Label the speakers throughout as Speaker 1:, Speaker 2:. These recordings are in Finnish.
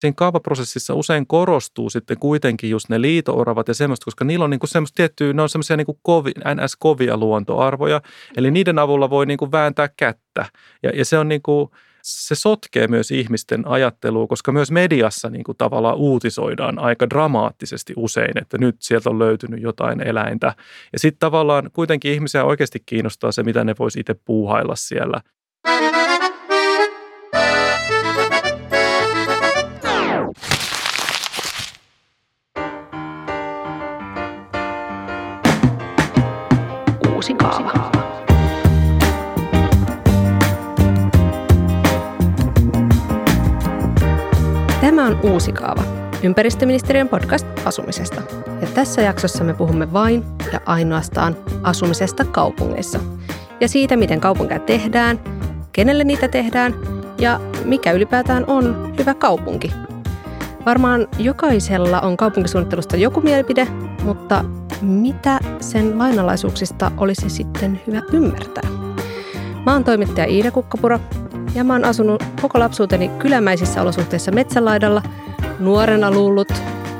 Speaker 1: siinä kaavaprosessissa usein korostuu sitten kuitenkin just ne liitooravat ja semmoista, koska niillä on niinku semmoista tiettyä, ne on semmoisia niinku kovi, NS-kovia luontoarvoja, eli niiden avulla voi niinku vääntää kättä. Ja, ja se on niinku, se sotkee myös ihmisten ajattelua, koska myös mediassa niin kuin tavallaan uutisoidaan aika dramaattisesti usein, että nyt sieltä on löytynyt jotain eläintä. Ja sitten tavallaan kuitenkin ihmisiä oikeasti kiinnostaa se, mitä ne voisi itse puuhailla siellä.
Speaker 2: Uusi kaava. Tämä on Uusi kaava, ympäristöministeriön podcast asumisesta. Ja tässä jaksossa me puhumme vain ja ainoastaan asumisesta kaupungeissa. Ja siitä, miten kaupunkeja tehdään, kenelle niitä tehdään ja mikä ylipäätään on hyvä kaupunki. Varmaan jokaisella on kaupunkisuunnittelusta joku mielipide, mutta mitä sen lainalaisuuksista olisi sitten hyvä ymmärtää? Mä oon toimittaja Iida Kukkapuro ja mä oon asunut koko lapsuuteni kylämäisissä olosuhteissa metsälaidalla, nuorena luullut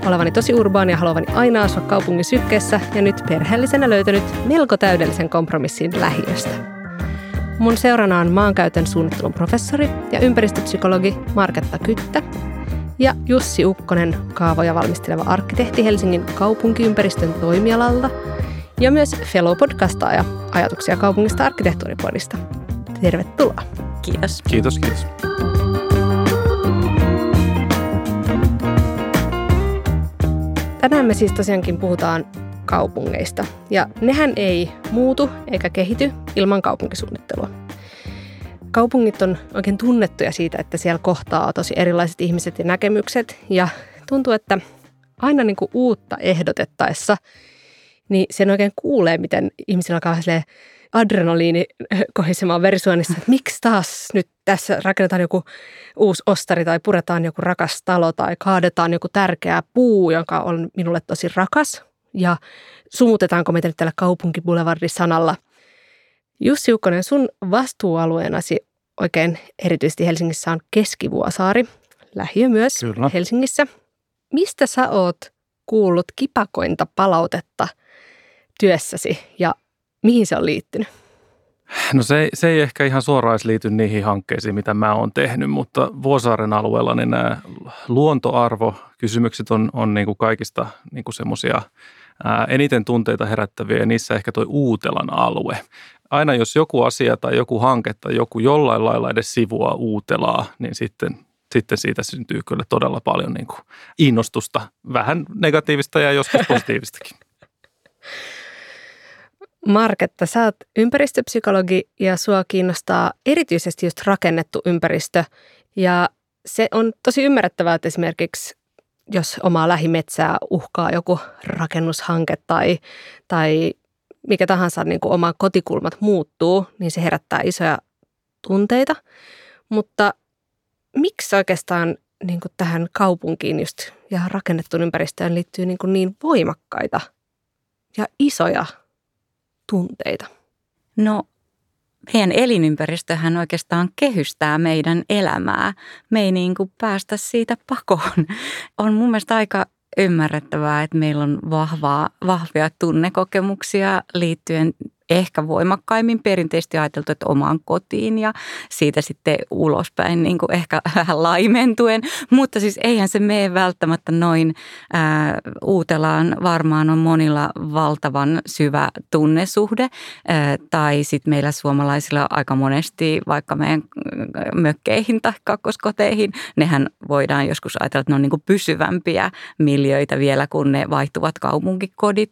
Speaker 2: olevani tosi urbaani ja haluavani aina asua kaupungin sykkeessä ja nyt perheellisenä löytänyt melko täydellisen kompromissin lähiöstä. Mun seurana on maankäytön suunnittelun professori ja ympäristöpsykologi Marketta Kyttä ja Jussi Ukkonen, kaavoja valmisteleva arkkitehti Helsingin kaupunkiympäristön toimialalta ja myös fellow-podcastaaja ajatuksia kaupungista arkkitehtuuripodista. Tervetuloa.
Speaker 3: Kiitos.
Speaker 1: Kiitos, kiitos.
Speaker 2: Tänään me siis tosiaankin puhutaan kaupungeista. Ja nehän ei muutu eikä kehity ilman kaupunkisuunnittelua. Kaupungit on oikein tunnettuja siitä, että siellä kohtaa tosi erilaiset ihmiset ja näkemykset. Ja tuntuu, että aina niin kuin uutta ehdotettaessa, niin sen oikein kuulee, miten ihmisillä alkaa adrenaliini kohisemaan verisuonissa, että miksi taas nyt tässä rakennetaan joku uusi ostari tai puretaan joku rakas talo tai kaadetaan joku tärkeä puu, joka on minulle tosi rakas ja sumutetaanko meitä nyt tällä kaupunkiboulevardin-sanalla. Jussi Ukkonen, sun vastuualueenasi oikein erityisesti Helsingissä on Keskivuosaari, lähiö myös Kyllä. Helsingissä. Mistä sä oot kuullut kipakointa palautetta työssäsi ja Mihin se on liittynyt?
Speaker 1: No se, se ei ehkä ihan suoraan liity niihin hankkeisiin, mitä mä oon tehnyt, mutta Vuosaaren alueella niin nämä luontoarvokysymykset on, on niin kuin kaikista niin kuin semmoisia eniten tunteita herättäviä ja niissä ehkä toi Uutelan alue. Aina jos joku asia tai joku hanke tai joku jollain lailla edes sivua Uutelaa, niin sitten, sitten siitä syntyy kyllä todella paljon niin kuin innostusta, vähän negatiivista ja joskus positiivistakin.
Speaker 2: Marketta, sä oot ympäristöpsykologi ja sua kiinnostaa erityisesti just rakennettu ympäristö. Ja se on tosi ymmärrettävää, että esimerkiksi jos omaa lähimetsää uhkaa joku rakennushanke tai, tai mikä tahansa niin kuin oma kotikulmat muuttuu, niin se herättää isoja tunteita. Mutta miksi oikeastaan niin kuin tähän kaupunkiin just ja rakennettuun ympäristöön liittyy niin, kuin niin voimakkaita ja isoja tunteita?
Speaker 3: No meidän elinympäristöhän oikeastaan kehystää meidän elämää. Me ei niin kuin päästä siitä pakoon. On mun mielestä aika ymmärrettävää, että meillä on vahvaa, vahvia tunnekokemuksia liittyen ehkä voimakkaimmin perinteisesti ajateltu, että omaan kotiin ja siitä sitten ulospäin niin kuin ehkä vähän laimentuen. Mutta siis eihän se mene välttämättä noin. Ää, Uutelaan varmaan on monilla valtavan syvä tunnesuhde ää, tai sitten meillä suomalaisilla aika monesti vaikka meidän mökkeihin tai kakkoskoteihin, nehän voidaan joskus ajatella, että ne on niin kuin pysyvämpiä miljöitä vielä, kun ne vaihtuvat kaupunkikodit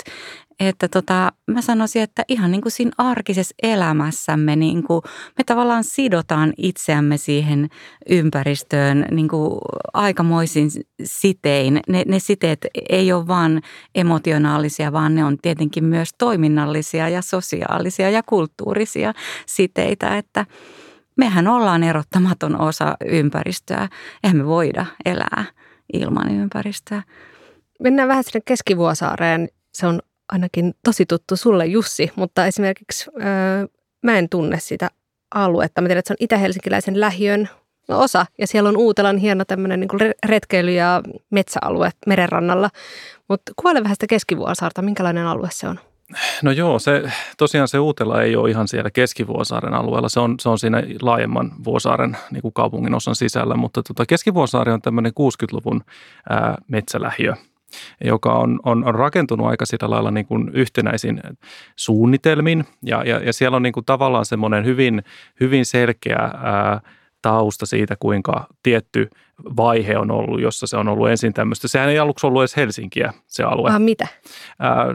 Speaker 3: että tota, mä sanoisin, että ihan niin kuin siinä arkisessa elämässämme niin kuin me tavallaan sidotaan itseämme siihen ympäristöön niin kuin aikamoisin sitein. Ne, ne siteet ei ole vain emotionaalisia, vaan ne on tietenkin myös toiminnallisia ja sosiaalisia ja kulttuurisia siteitä, että mehän ollaan erottamaton osa ympäristöä. Eihän me voida elää ilman ympäristöä.
Speaker 2: Mennään vähän sinne Keskivuosaareen. Se on ainakin tosi tuttu sulle Jussi, mutta esimerkiksi öö, mä en tunne sitä aluetta. Mä tiedän, että se on itä-helsinkiläisen lähiön osa. Ja siellä on Uutelan hieno tämmöinen niin retkeily- ja metsäalue merenrannalla. Mutta kuvaile vähän sitä Keskivuosaarta, minkälainen alue se on?
Speaker 1: No joo, se, tosiaan se Uutela ei ole ihan siellä Keskivuosaaren alueella, se on, se on siinä laajemman Vuosaaren niin kuin kaupungin osan sisällä, mutta tota, Keskivuosaari on tämmöinen 60-luvun ää, metsälähiö, joka on, on, on rakentunut aika sillä lailla niin kuin yhtenäisin suunnitelmin. Ja, ja, ja siellä on niin kuin tavallaan semmoinen hyvin, hyvin selkeä ää, tausta siitä, kuinka tietty vaihe on ollut, jossa se on ollut ensin tämmöistä. Sehän ei aluksi ollut edes Helsinkiä, se alue.
Speaker 2: Ah, mitä?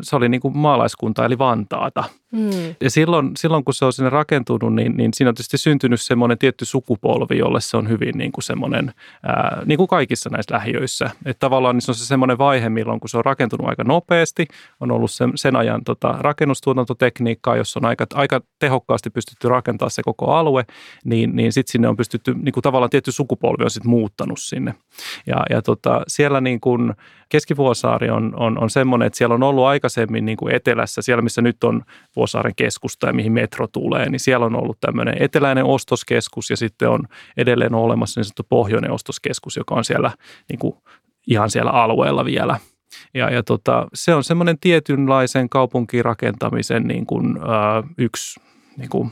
Speaker 1: Se oli niin kuin maalaiskunta, eli Vantaata. Mm. Ja silloin, silloin, kun se on sinne rakentunut, niin, niin siinä on tietysti syntynyt semmoinen tietty sukupolvi, jolle se on hyvin niin kuin semmoinen, ää, niin kuin kaikissa näissä lähiöissä. Että tavallaan niin se on se semmoinen vaihe, milloin kun se on rakentunut aika nopeasti, on ollut sen, sen ajan tota, rakennustuotantotekniikkaa, jossa on aika, aika tehokkaasti pystytty rakentamaan se koko alue, niin, niin sitten sinne on pystytty, niin kuin tavallaan tietty sukupolvi on sitten muuttanut sinne. Ja, ja tota, siellä niin kuin Keskivuosaari on, on, on semmoinen, että siellä on ollut aikaisemmin niin kuin etelässä, siellä missä nyt on Vuosaaren keskusta ja mihin metro tulee, niin siellä on ollut tämmöinen eteläinen ostoskeskus ja sitten on edelleen olemassa niin sanottu pohjoinen ostoskeskus, joka on siellä niin kuin ihan siellä alueella vielä. Ja, ja tota, se on semmoinen tietynlaisen kaupunkirakentamisen niin kuin, ö, yksi niin kuin,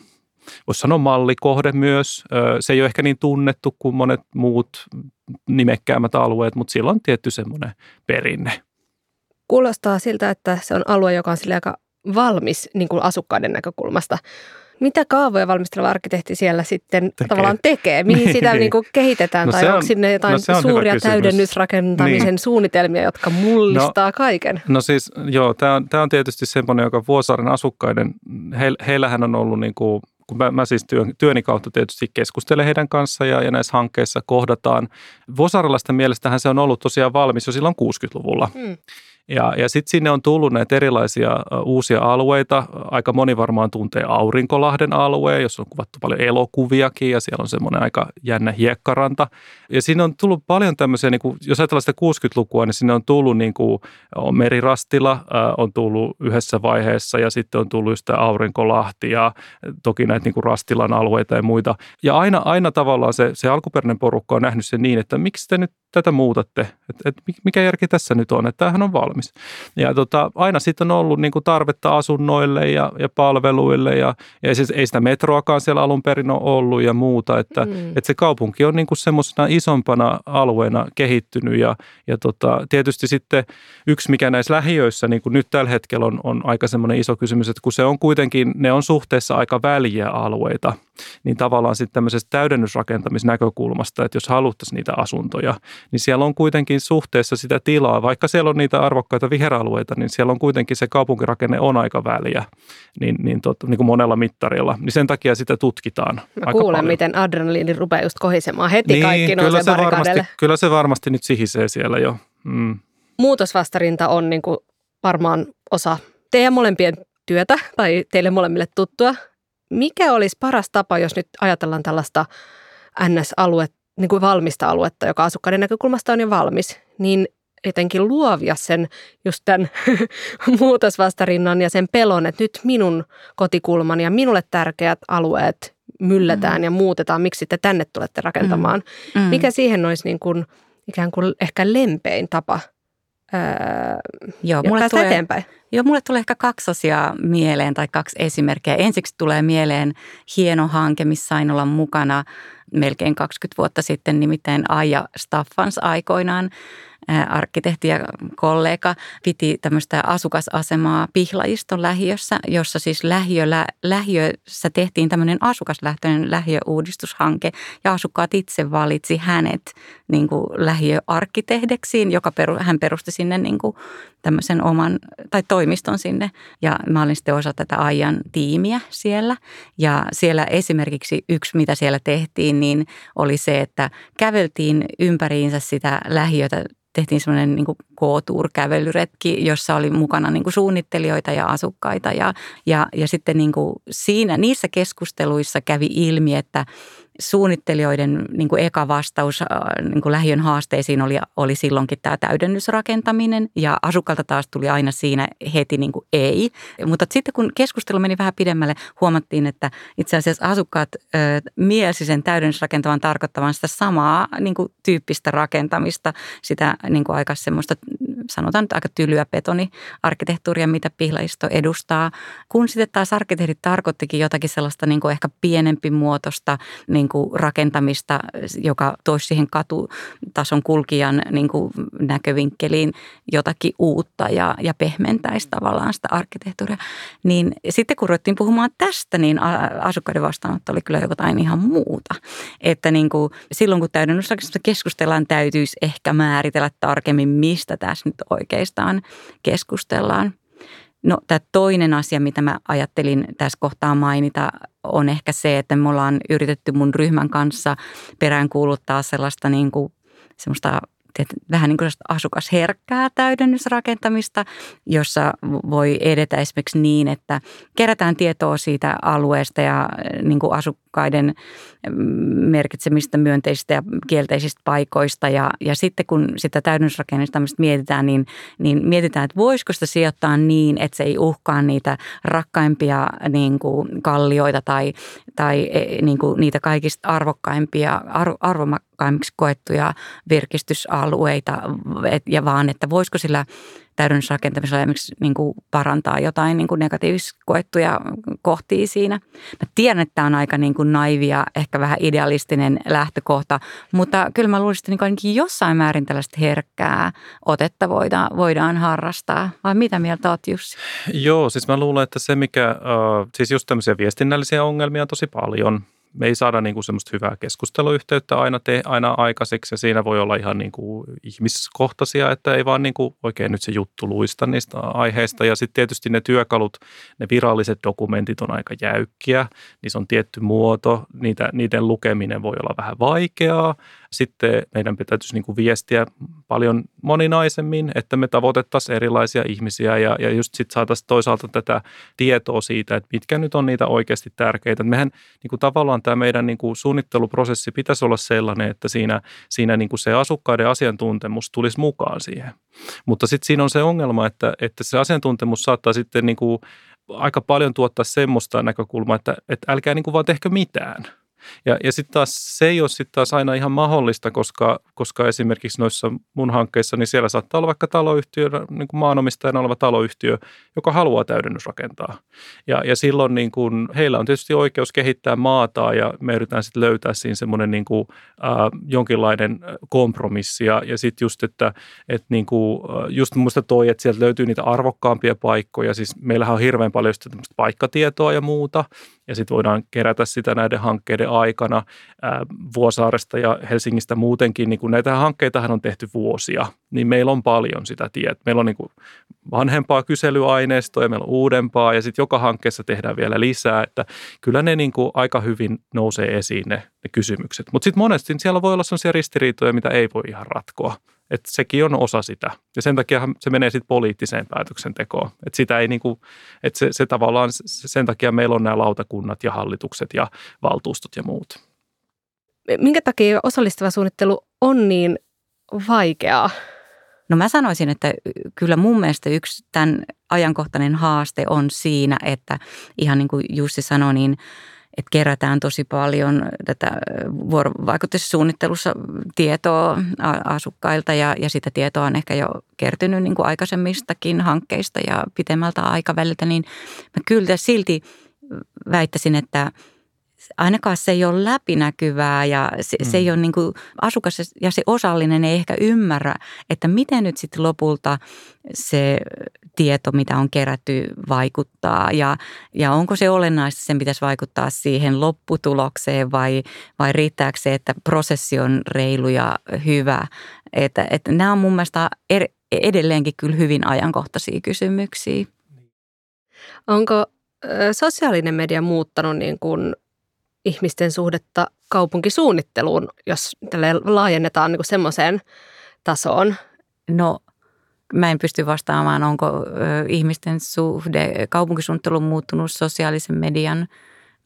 Speaker 1: voisi sanoa mallikohde myös. Se ei ole ehkä niin tunnettu kuin monet muut nimekkäämät alueet, mutta sillä on tietty semmoinen perinne.
Speaker 2: Kuulostaa siltä, että se on alue, joka on sille aika valmis niin kuin asukkaiden näkökulmasta. Mitä kaavoja valmisteleva arkkitehti siellä sitten tekee. tavallaan tekee? Mihin niin, sitä niin kuin kehitetään? No tai on, onko sinne jotain no suuria täydennysrakentamisen niin. suunnitelmia, jotka mullistaa no, kaiken?
Speaker 1: No siis joo, tämä on, tämä on tietysti semmoinen, joka Vuosaaren asukkaiden, he, heillähän on ollut niin kuin kun mä, mä siis työn, työni kautta tietysti keskustelen heidän kanssa ja, ja näissä hankkeissa kohdataan. Vosaralaisten mielestähän se on ollut tosiaan valmis jo silloin 60-luvulla. Mm. Ja, ja sitten sinne on tullut näitä erilaisia uusia alueita. Aika moni varmaan tuntee Aurinkolahden alueen, jossa on kuvattu paljon elokuviakin ja siellä on semmoinen aika jännä hiekkaranta. Ja sinne on tullut paljon tämmöisiä, niin kuin, jos ajatellaan sitä 60-lukua, niin sinne on tullut niin kuin, on Merirastila on tullut yhdessä vaiheessa ja sitten on tullut just Aurinkolahti ja toki näitä niin kuin Rastilan alueita ja muita. Ja aina, aina tavallaan se, se alkuperäinen porukka on nähnyt sen niin, että miksi te nyt tätä muutatte, että et mikä järki tässä nyt on, että tämähän on valmis. Ja tota, aina sitten on ollut niin kuin tarvetta asunnoille ja, ja palveluille ja, ja siis ei sitä metroakaan siellä alun perin ole ollut ja muuta, että, mm. että se kaupunki on niin kuin semmoisena isompana alueena kehittynyt ja, ja tota, tietysti sitten yksi mikä näissä lähiöissä niin kuin nyt tällä hetkellä on, on aika semmoinen iso kysymys, että kun se on kuitenkin, ne on suhteessa aika väliä alueita, niin tavallaan sitten tämmöisestä täydennysrakentamisnäkökulmasta, että jos haluttaisiin niitä asuntoja, niin siellä on kuitenkin suhteessa sitä tilaa, vaikka siellä on niitä arvokkaita viheralueita, niin siellä on kuitenkin se kaupunkirakenne on aika väliä, niin, niin, tot, niin kuin monella mittarilla. Niin sen takia sitä tutkitaan Mä
Speaker 2: aika kuulen, paljon. miten adrenaliini rupeaa just kohisemaan heti niin, kaikki kyllä se,
Speaker 1: varmasti, kyllä se varmasti nyt sihisee siellä jo. Mm.
Speaker 2: Muutosvastarinta on niin kuin varmaan osa teidän molempien työtä tai teille molemmille tuttua. Mikä olisi paras tapa, jos nyt ajatellaan tällaista NS-aluetta, niin kuin valmista aluetta, joka asukkaiden näkökulmasta on jo valmis, niin jotenkin luovia sen just tämän muutosvastarinnan ja sen pelon, että nyt minun kotikulmani ja minulle tärkeät alueet myllätään mm. ja muutetaan, miksi te tänne tulette rakentamaan. Mm. Mm. Mikä siihen olisi niin kuin, ikään kuin ehkä lempein tapa öö, Joo, mulle tulee, eteenpäin?
Speaker 3: Joo, mulle tulee ehkä kaksi asiaa mieleen tai kaksi esimerkkiä. Ensiksi tulee mieleen hieno hanke, missä sain olla mukana – melkein 20 vuotta sitten, nimittäin Aija Staffans aikoinaan arkkitehti ja kollega piti tämmöistä asukasasemaa Pihlajiston lähiössä, jossa siis lähiöllä, lähiössä tehtiin tämmöinen asukaslähtöinen lähiöuudistushanke ja asukkaat itse valitsi hänet niin kuin lähiöarkkitehdeksiin, joka peru, hän perusti sinne niin kuin tämmöisen oman tai toimiston sinne. Ja mä olin sitten osa tätä ajan tiimiä siellä. Ja siellä esimerkiksi yksi, mitä siellä tehtiin, niin oli se, että käveltiin ympäriinsä sitä lähiötä tehtiin semmoinen niin K-Tour-kävelyretki, jossa oli mukana niin kuin suunnittelijoita ja asukkaita. Ja, ja, ja sitten niin kuin siinä, niissä keskusteluissa kävi ilmi, että suunnittelijoiden niin kuin eka vastaus äh, niin kuin lähiön haasteisiin oli, oli silloinkin tämä täydennysrakentaminen ja asukkalta taas tuli aina siinä heti niin kuin ei. Mutta sitten kun keskustelu meni vähän pidemmälle, huomattiin, että itse asiassa asukkaat ö, mielsi sen täydennysrakentavan tarkoittavan sitä samaa niin kuin tyyppistä rakentamista, sitä niin kuin aika semmoista sanotaan nyt aika tylyä betoniarkkitehtuuria, mitä pihlaisto edustaa. Kun sitten taas arkkitehdit tarkoittikin jotakin sellaista niin kuin ehkä pienempi muotosta niin kuin rakentamista, joka toisi siihen katutason kulkijan niin kuin näkövinkkeliin jotakin uutta ja, ja pehmentäisi tavallaan sitä arkkitehtuuria. Niin sitten kun ruvettiin puhumaan tästä, niin asukkaiden vastaanotto oli kyllä jotain ihan muuta. Että niin kuin silloin kun täydennysrakennusta keskustellaan, täytyisi ehkä määritellä tarkemmin, mistä tässä nyt oikeastaan keskustellaan. No tämä toinen asia, mitä mä ajattelin tässä kohtaa mainita, on ehkä se, että me ollaan yritetty mun ryhmän kanssa peräänkuuluttaa sellaista niin kuin, semmoista vähän niin kuin asukasherkkää täydennysrakentamista, jossa voi edetä esimerkiksi niin, että kerätään tietoa siitä alueesta ja niin kuin asukkaiden merkitsemistä myönteisistä ja kielteisistä paikoista. Ja, ja sitten kun sitä täydennysrakentamista mietitään, niin, niin mietitään, että voisiko sitä sijoittaa niin, että se ei uhkaa niitä rakkaimpia niin kuin kallioita tai, tai e, niin kuin niitä kaikista arvokkaimpia, arvo, arvomakkaimmiksi koettuja virkistysalueita, ja vaan, että voisiko sillä täydennysrakentamisella esimerkiksi niin kuin parantaa jotain niin kuin negatiivisesti koettuja kohtia siinä. Mä tiedän, että tämä on aika niin kuin naivia, ehkä vähän idealistinen lähtökohta, mutta kyllä mä luulisin, että niin ainakin jossain määrin tällaista herkkää otetta voidaan, voidaan harrastaa. Vai mitä mieltä olet Jussi?
Speaker 1: Joo, siis mä luulen, että se mikä, uh, siis just tämmöisiä viestinnällisiä ongelmia on tosi paljon – me ei saada niin kuin semmoista hyvää keskusteluyhteyttä aina, te, aina aikaiseksi ja siinä voi olla ihan niin kuin ihmiskohtaisia, että ei vaan niin kuin oikein nyt se juttu luista niistä aiheista. Ja sitten tietysti ne työkalut, ne viralliset dokumentit on aika jäykkiä, niissä on tietty muoto, niitä, niiden lukeminen voi olla vähän vaikeaa. Sitten meidän pitäisi niin kuin viestiä paljon moninaisemmin, että me tavoitettaisiin erilaisia ihmisiä ja, ja just sitten saataisiin toisaalta tätä tietoa siitä, että mitkä nyt on niitä oikeasti tärkeitä. Mehän niin kuin tavallaan tämä meidän niin kuin suunnitteluprosessi pitäisi olla sellainen, että siinä, siinä niin kuin se asukkaiden asiantuntemus tulisi mukaan siihen. Mutta sitten siinä on se ongelma, että, että se asiantuntemus saattaa sitten niin kuin aika paljon tuottaa semmoista näkökulmaa, että, että älkää niin kuin vaan tehkö mitään – ja, ja sitten taas se ei ole sitten taas aina ihan mahdollista, koska, koska esimerkiksi noissa mun hankkeissa, niin siellä saattaa olla vaikka taloyhtiö, niin kuin maanomistajana oleva taloyhtiö, joka haluaa täydennysrakentaa. Ja, ja silloin niin kuin, heillä on tietysti oikeus kehittää maata ja me yritetään sitten löytää siinä semmoinen niin kuin, äh, jonkinlainen kompromissi. Ja, ja sitten just, että, että niin kuin, just muista toi, että sieltä löytyy niitä arvokkaampia paikkoja. Siis meillähän on hirveän paljon sitä paikkatietoa ja muuta ja sitten voidaan kerätä sitä näiden hankkeiden aikana ää, Vuosaaresta ja Helsingistä muutenkin. Niin kun näitä hankkeitahan on tehty vuosia, niin meillä on paljon sitä tietoa. Meillä on niin kuin vanhempaa kyselyaineistoa ja meillä on uudempaa ja sitten joka hankkeessa tehdään vielä lisää, että kyllä ne niin kuin aika hyvin nousee esiin ne, ne kysymykset. Mutta sitten monesti siellä voi olla sellaisia ristiriitoja, mitä ei voi ihan ratkoa. Että sekin on osa sitä. Ja sen takia se menee sitten poliittiseen päätöksentekoon. Että sitä ei niinku, että se, se tavallaan, sen takia meillä on nämä lautakunnat ja hallitukset ja valtuustot ja muut.
Speaker 2: Minkä takia osallistava suunnittelu on niin vaikeaa?
Speaker 3: No mä sanoisin, että kyllä mun mielestä yksi tämän ajankohtainen haaste on siinä, että ihan niin kuin Jussi sanoi, niin – että kerätään tosi paljon tätä vuorovaikutussuunnittelussa tietoa asukkailta ja, ja sitä tietoa on ehkä jo kertynyt niin kuin aikaisemmistakin hankkeista ja pitemmältä aikaväliltä, niin mä kyllä silti väittäisin, että ainakaan se ei ole läpinäkyvää ja se, mm. se ei mm. ole niin kuin asukas ja se osallinen ei ehkä ymmärrä, että miten nyt sitten lopulta se tieto, mitä on kerätty, vaikuttaa ja, ja onko se olennaista, sen pitäisi vaikuttaa siihen lopputulokseen vai, vai riittääkö se, että prosessi on reilu ja hyvä. Että, että nämä on mun mielestä er, edelleenkin kyllä hyvin ajankohtaisia kysymyksiä.
Speaker 2: Onko sosiaalinen media muuttanut niin kuin ihmisten suhdetta kaupunkisuunnitteluun, jos tälle laajennetaan niin semmoiseen tasoon?
Speaker 3: No mä en pysty vastaamaan, onko ihmisten suhde kaupunkisuunnitteluun muuttunut sosiaalisen median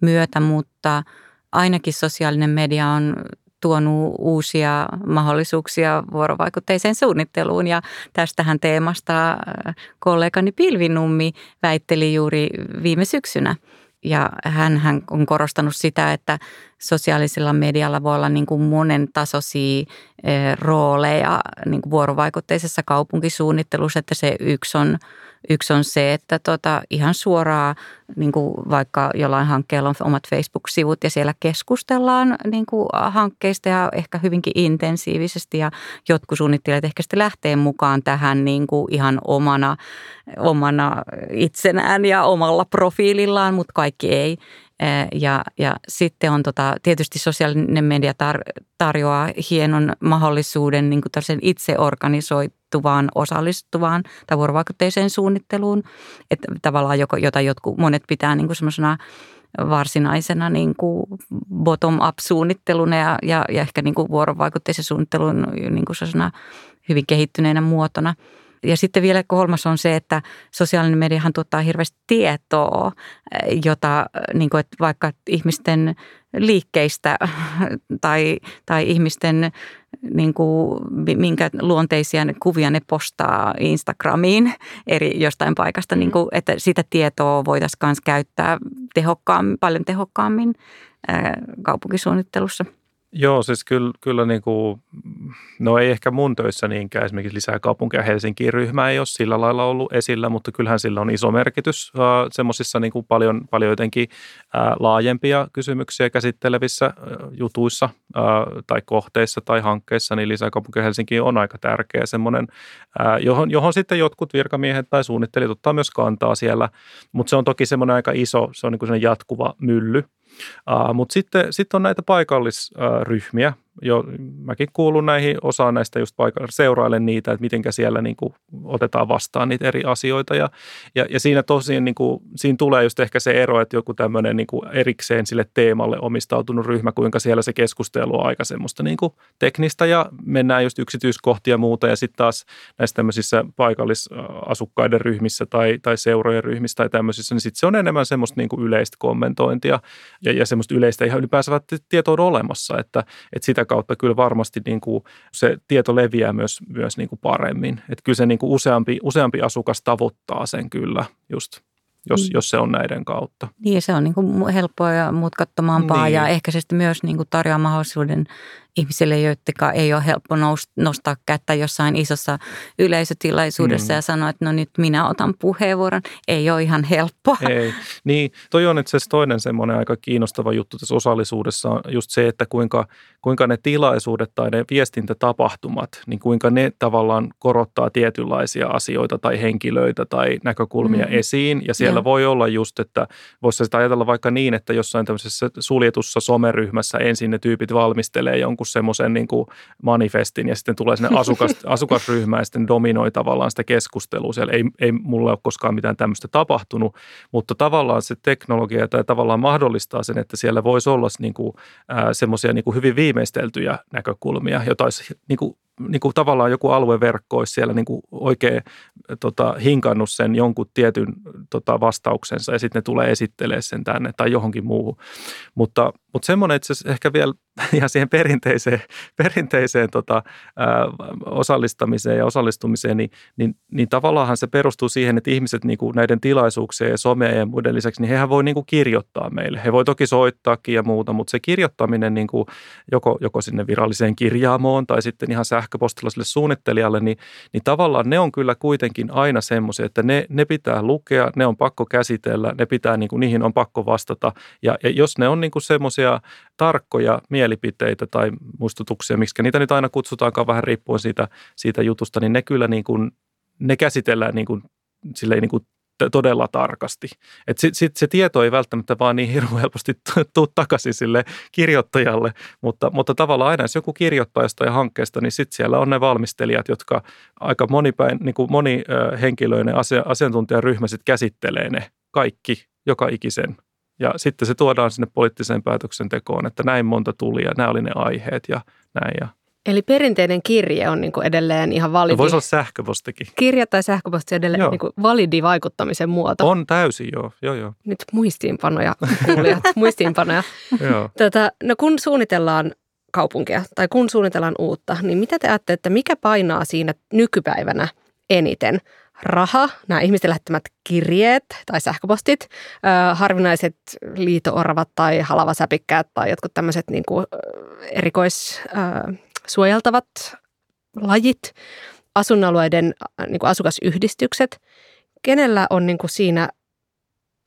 Speaker 3: myötä, mutta ainakin sosiaalinen media on tuonut uusia mahdollisuuksia vuorovaikutteiseen suunnitteluun. Ja tästähän teemasta kollegani Pilvinummi väitteli juuri viime syksynä. Ja hän, hän on korostanut sitä, että sosiaalisella medialla voi olla niin kuin monen tasoisia rooleja niin kuin vuorovaikutteisessa kaupunkisuunnittelussa, että se yksi on – Yksi on se, että tota, ihan suoraan niin kuin vaikka jollain hankkeella on omat Facebook-sivut ja siellä keskustellaan niin kuin hankkeista ja ehkä hyvinkin intensiivisesti ja jotkut suunnittelijat ehkä sitten lähtee mukaan tähän niin kuin ihan omana, omana itsenään ja omalla profiilillaan, mutta kaikki ei. Ja, ja sitten on tota, tietysti sosiaalinen media tar- tarjoaa hienon mahdollisuuden niin kuin itse organisoituvaan, osallistuvaan tai vuorovaikutteiseen suunnitteluun, että tavallaan joko, jota jotkut, monet pitää niin kuin semmoisena varsinaisena niin kuin bottom-up-suunnitteluna ja, ja, ja ehkä niin kuin vuorovaikutteisen suunnittelun niin kuin hyvin kehittyneenä muotona – ja sitten vielä kolmas on se, että sosiaalinen mediahan tuottaa hirveästi tietoa, jota niin kuin, että vaikka ihmisten liikkeistä tai, tai ihmisten niin kuin, minkä luonteisia kuvia ne postaa Instagramiin eri jostain paikasta, niin kuin, että sitä tietoa voitaisiin myös käyttää tehokkaammin, paljon tehokkaammin kaupunkisuunnittelussa.
Speaker 1: Joo, siis kyllä, kyllä niin kuin, no ei ehkä mun töissä niinkään, esimerkiksi lisää kaupunkia. Helsinkiin ryhmä ei ole sillä lailla ollut esillä, mutta kyllähän sillä on iso merkitys äh, semmoisissa niin kuin paljon, paljon jotenkin äh, laajempia kysymyksiä käsittelevissä äh, jutuissa äh, tai kohteissa tai hankkeissa, niin lisää kaupunkia Helsinkiin on aika tärkeä semmoinen, äh, johon, johon sitten jotkut virkamiehet tai suunnittelijat ottaa myös kantaa siellä, mutta se on toki semmoinen aika iso, se on niin kuin jatkuva mylly, Mutta sitten, sitten on näitä paikallisryhmiä, jo, mäkin kuulun näihin, osaan näistä just paikalla, seurailen niitä, että miten siellä niin kuin otetaan vastaan niitä eri asioita. Ja, ja, ja siinä tosiaan niin kuin, siinä tulee just ehkä se ero, että joku tämmöinen niin kuin erikseen sille teemalle omistautunut ryhmä, kuinka siellä se keskustelu on aika semmoista niin kuin teknistä ja mennään just yksityiskohtia ja muuta. Ja sitten taas näissä tämmöisissä paikallisasukkaiden ryhmissä tai, tai seurojen ryhmissä tai tämmöisissä, niin sitten se on enemmän semmoista niin kuin yleistä kommentointia ja, ja semmoista yleistä ihan ylipäänsä tietoa olemassa, että, että sitä kautta kyllä varmasti niin kuin se tieto leviää myös, myös niin kuin paremmin. Että kyllä se niin kuin useampi, useampi asukas tavoittaa sen kyllä just jos, mm. jos se on näiden kautta.
Speaker 3: Niin, se on niin kuin helppoa ja mutkattomampaa niin. ja ehkä se myös niin kuin tarjoaa mahdollisuuden ihmisille, jotka ei ole helppo nostaa kättä jossain isossa yleisötilaisuudessa mm. ja sanoa, että no nyt minä otan puheenvuoron. Ei ole ihan helppoa.
Speaker 1: Ei. Niin, toi on itse asiassa toinen semmoinen aika kiinnostava juttu tässä osallisuudessa on just se, että kuinka, kuinka ne tilaisuudet tai ne viestintätapahtumat, niin kuinka ne tavallaan korottaa tietynlaisia asioita tai henkilöitä tai näkökulmia mm. esiin. Ja siellä ja. voi olla just, että voisi sitä ajatella vaikka niin, että jossain tämmöisessä suljetussa someryhmässä ensin ne tyypit valmistelee jonkun jonkun semmoisen niin kuin manifestin ja sitten tulee sinne asukas, asukasryhmä ja sitten dominoi tavallaan sitä keskustelua. Siellä ei, ei mulle ole koskaan mitään tämmöistä tapahtunut, mutta tavallaan se teknologia tai tavallaan mahdollistaa sen, että siellä voisi olla niin kuin, semmoisia niin kuin hyvin viimeisteltyjä näkökulmia, joita olisi niin kuin niin kuin tavallaan joku alueverkko olisi siellä niin kuin oikein tota, hinkannut sen jonkun tietyn tota, vastauksensa ja sitten ne tulee esittelee sen tänne tai johonkin muuhun. Mutta, mutta semmoinen itse asiassa ehkä vielä ihan siihen perinteiseen, perinteiseen tota, ää, osallistamiseen ja osallistumiseen, niin, niin, niin tavallaan se perustuu siihen, että ihmiset niin kuin näiden tilaisuuksien ja somea ja muiden lisäksi, niin hehän voi niin kuin kirjoittaa meille. He voi toki soittaakin ja muuta, mutta se kirjoittaminen niin kuin joko, joko sinne viralliseen kirjaamoon tai sitten ihan sähköpostilla sille suunnittelijalle, niin, niin tavallaan ne on kyllä kuitenkin aina semmoisia, että ne, ne pitää lukea, ne on pakko käsitellä, ne pitää, niin kuin, niihin on pakko vastata. Ja, ja jos ne on niin semmoisia tarkkoja mielipiteitä tai muistutuksia, miksi niitä nyt aina kutsutaankaan vähän riippuen siitä, siitä jutusta, niin ne kyllä niin kuin, ne käsitellään niin kuin, silleen niin kuin todella tarkasti. Et sit, sit se tieto ei välttämättä vaan niin hirveän helposti tule takaisin sille kirjoittajalle, mutta, mutta tavallaan aina jos joku kirjoittaa jostain hankkeesta, niin sitten siellä on ne valmistelijat, jotka aika monipäin, niin kuin monihenkilöinen asia, asiantuntijaryhmä sitten käsittelee ne kaikki, joka ikisen. Ja sitten se tuodaan sinne poliittiseen päätöksentekoon, että näin monta tuli ja nämä oli ne aiheet ja näin. Ja
Speaker 2: Eli perinteinen kirje on niin kuin edelleen ihan validi.
Speaker 1: No voisi olla sähköpostikin.
Speaker 2: Kirja tai sähköposti on edelleen niin kuin validi vaikuttamisen muoto.
Speaker 1: On täysin, joo. joo, joo.
Speaker 2: Nyt muistiinpanoja, kuulijat, muistiinpanoja.
Speaker 1: joo.
Speaker 2: Tota, no kun suunnitellaan kaupunkia tai kun suunnitellaan uutta, niin mitä te ajattelette, että mikä painaa siinä nykypäivänä eniten? Raha, nämä ihmisten lähettämät kirjeet tai sähköpostit, äh, harvinaiset liitooravat tai halavasäpikkäät tai jotkut tämmöiset niin kuin, erikois... Äh, suojeltavat lajit, asuinalueiden niin kuin asukasyhdistykset. Kenellä on niin kuin siinä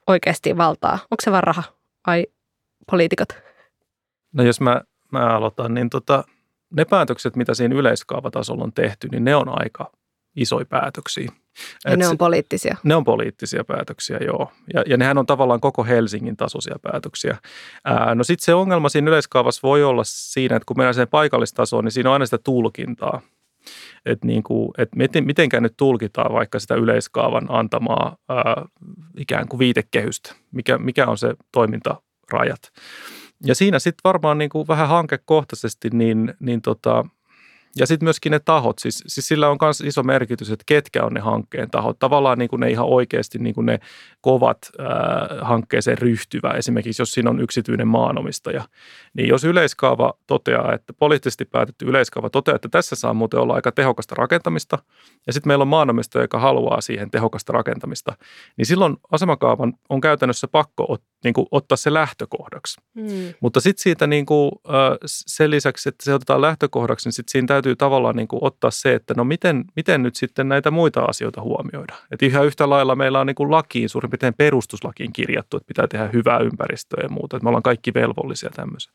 Speaker 2: oikeasti valtaa? Onko se vaan raha vai poliitikot?
Speaker 1: No jos mä, mä aloitan, niin tota, ne päätökset, mitä siinä yleiskaavatasolla on tehty, niin ne on aika isoja päätöksiä.
Speaker 2: Ja Et ne on poliittisia?
Speaker 1: Ne on poliittisia päätöksiä, joo. Ja, ja nehän on tavallaan koko Helsingin tasoisia päätöksiä. Ää, no sitten se ongelma siinä yleiskaavassa voi olla siinä, että kun mennään sen paikallistasoon, niin siinä on aina sitä tulkintaa. Että niin kuin, et miten, mitenkään nyt tulkitaan vaikka sitä yleiskaavan antamaa ää, ikään kuin viitekehystä, mikä, mikä on se toimintarajat. Ja siinä sitten varmaan niin kuin vähän hankekohtaisesti, niin, niin tota, ja sitten myöskin ne tahot, siis, siis sillä on myös iso merkitys, että ketkä on ne hankkeen tahot. Tavallaan niin kuin ne ihan oikeasti niin kuin ne kovat äh, hankkeeseen ryhtyvä, esimerkiksi jos siinä on yksityinen maanomistaja. Niin jos yleiskaava toteaa, että poliittisesti päätetty yleiskaava toteaa, että tässä saa muuten olla aika tehokasta rakentamista, ja sitten meillä on maanomistaja, joka haluaa siihen tehokasta rakentamista, niin silloin asemakaavan on käytännössä pakko ot, niin kuin ottaa se lähtökohdaksi. Mm. Mutta sitten siitä niin kuin, äh, sen lisäksi, että se otetaan lähtökohdaksi, niin sitten siinä täytyy tavallaan niin kuin ottaa se, että no miten, miten nyt sitten näitä muita asioita huomioida. Että ihan yhtä lailla meillä on niin kuin lakiin, suurin piirtein perustuslakiin kirjattu, että pitää tehdä hyvää ympäristöä ja muuta, että me ollaan kaikki velvollisia tämmöisiä.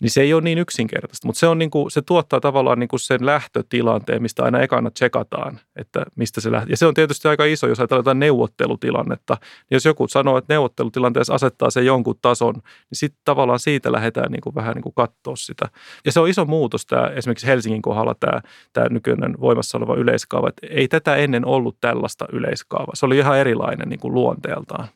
Speaker 1: Niin se ei ole niin yksinkertaista, mutta se, on niin kuin, se tuottaa tavallaan niin kuin sen lähtötilanteen, mistä aina ekana tsekataan, että mistä se lähtee. Ja se on tietysti aika iso, jos ajatellaan neuvottelutilannetta. Niin jos joku sanoo, että neuvottelutilanteessa asettaa sen jonkun tason, niin sitten tavallaan siitä lähdetään niin kuin vähän niin kuin katsoa sitä. Ja se on iso muutos tämä esimerkiksi Helsingin kohdalla tämä, tämä nykyinen voimassa oleva yleiskaava. Että ei tätä ennen ollut tällaista yleiskaavaa. Se oli ihan erilainen niin kuin luonteeltaan